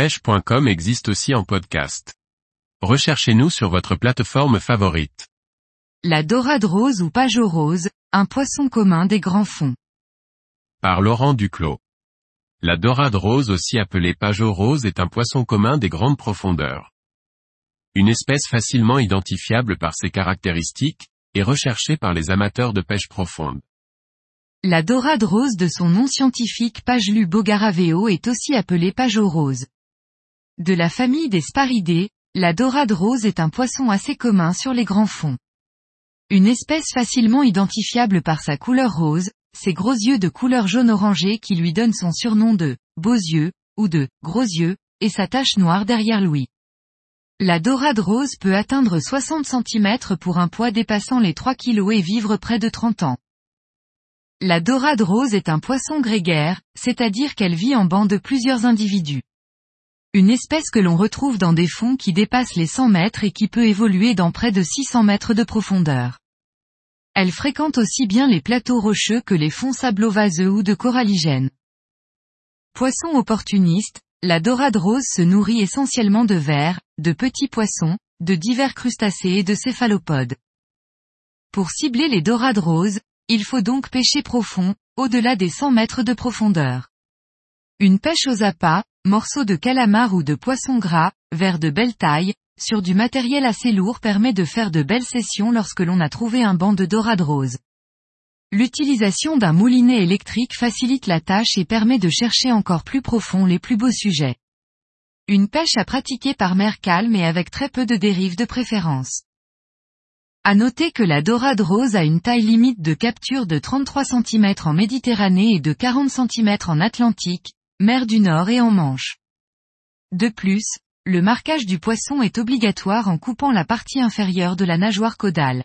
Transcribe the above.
pêche.com existe aussi en podcast. Recherchez-nous sur votre plateforme favorite. La dorade rose ou pajot rose, un poisson commun des grands fonds. Par Laurent Duclos. La dorade rose aussi appelée pajot rose est un poisson commun des grandes profondeurs. Une espèce facilement identifiable par ses caractéristiques, et recherchée par les amateurs de pêche profonde. La dorade rose de son nom scientifique Pagelu bogaraveo est aussi appelée pajot rose. De la famille des sparidés, la dorade rose est un poisson assez commun sur les grands fonds. Une espèce facilement identifiable par sa couleur rose, ses gros yeux de couleur jaune orangé qui lui donnent son surnom de beaux yeux, ou de gros yeux, et sa tache noire derrière l'ouïe. La dorade rose peut atteindre 60 cm pour un poids dépassant les 3 kg et vivre près de 30 ans. La dorade rose est un poisson grégaire, c'est-à-dire qu'elle vit en banc de plusieurs individus. Une espèce que l'on retrouve dans des fonds qui dépassent les 100 mètres et qui peut évoluer dans près de 600 mètres de profondeur. Elle fréquente aussi bien les plateaux rocheux que les fonds sablo-vaseux ou de coralligènes. Poisson opportuniste, la dorade rose se nourrit essentiellement de vers, de petits poissons, de divers crustacés et de céphalopodes. Pour cibler les dorades roses, il faut donc pêcher profond, au-delà des 100 mètres de profondeur. Une pêche aux appâts, morceaux de calamar ou de poisson gras, vers de belle taille, sur du matériel assez lourd permet de faire de belles sessions lorsque l'on a trouvé un banc de dorade rose. L'utilisation d'un moulinet électrique facilite la tâche et permet de chercher encore plus profond les plus beaux sujets. Une pêche à pratiquer par mer calme et avec très peu de dérives de préférence. À noter que la dorade rose a une taille limite de capture de 33 cm en Méditerranée et de 40 cm en Atlantique, mer du Nord et en Manche. De plus, le marquage du poisson est obligatoire en coupant la partie inférieure de la nageoire caudale.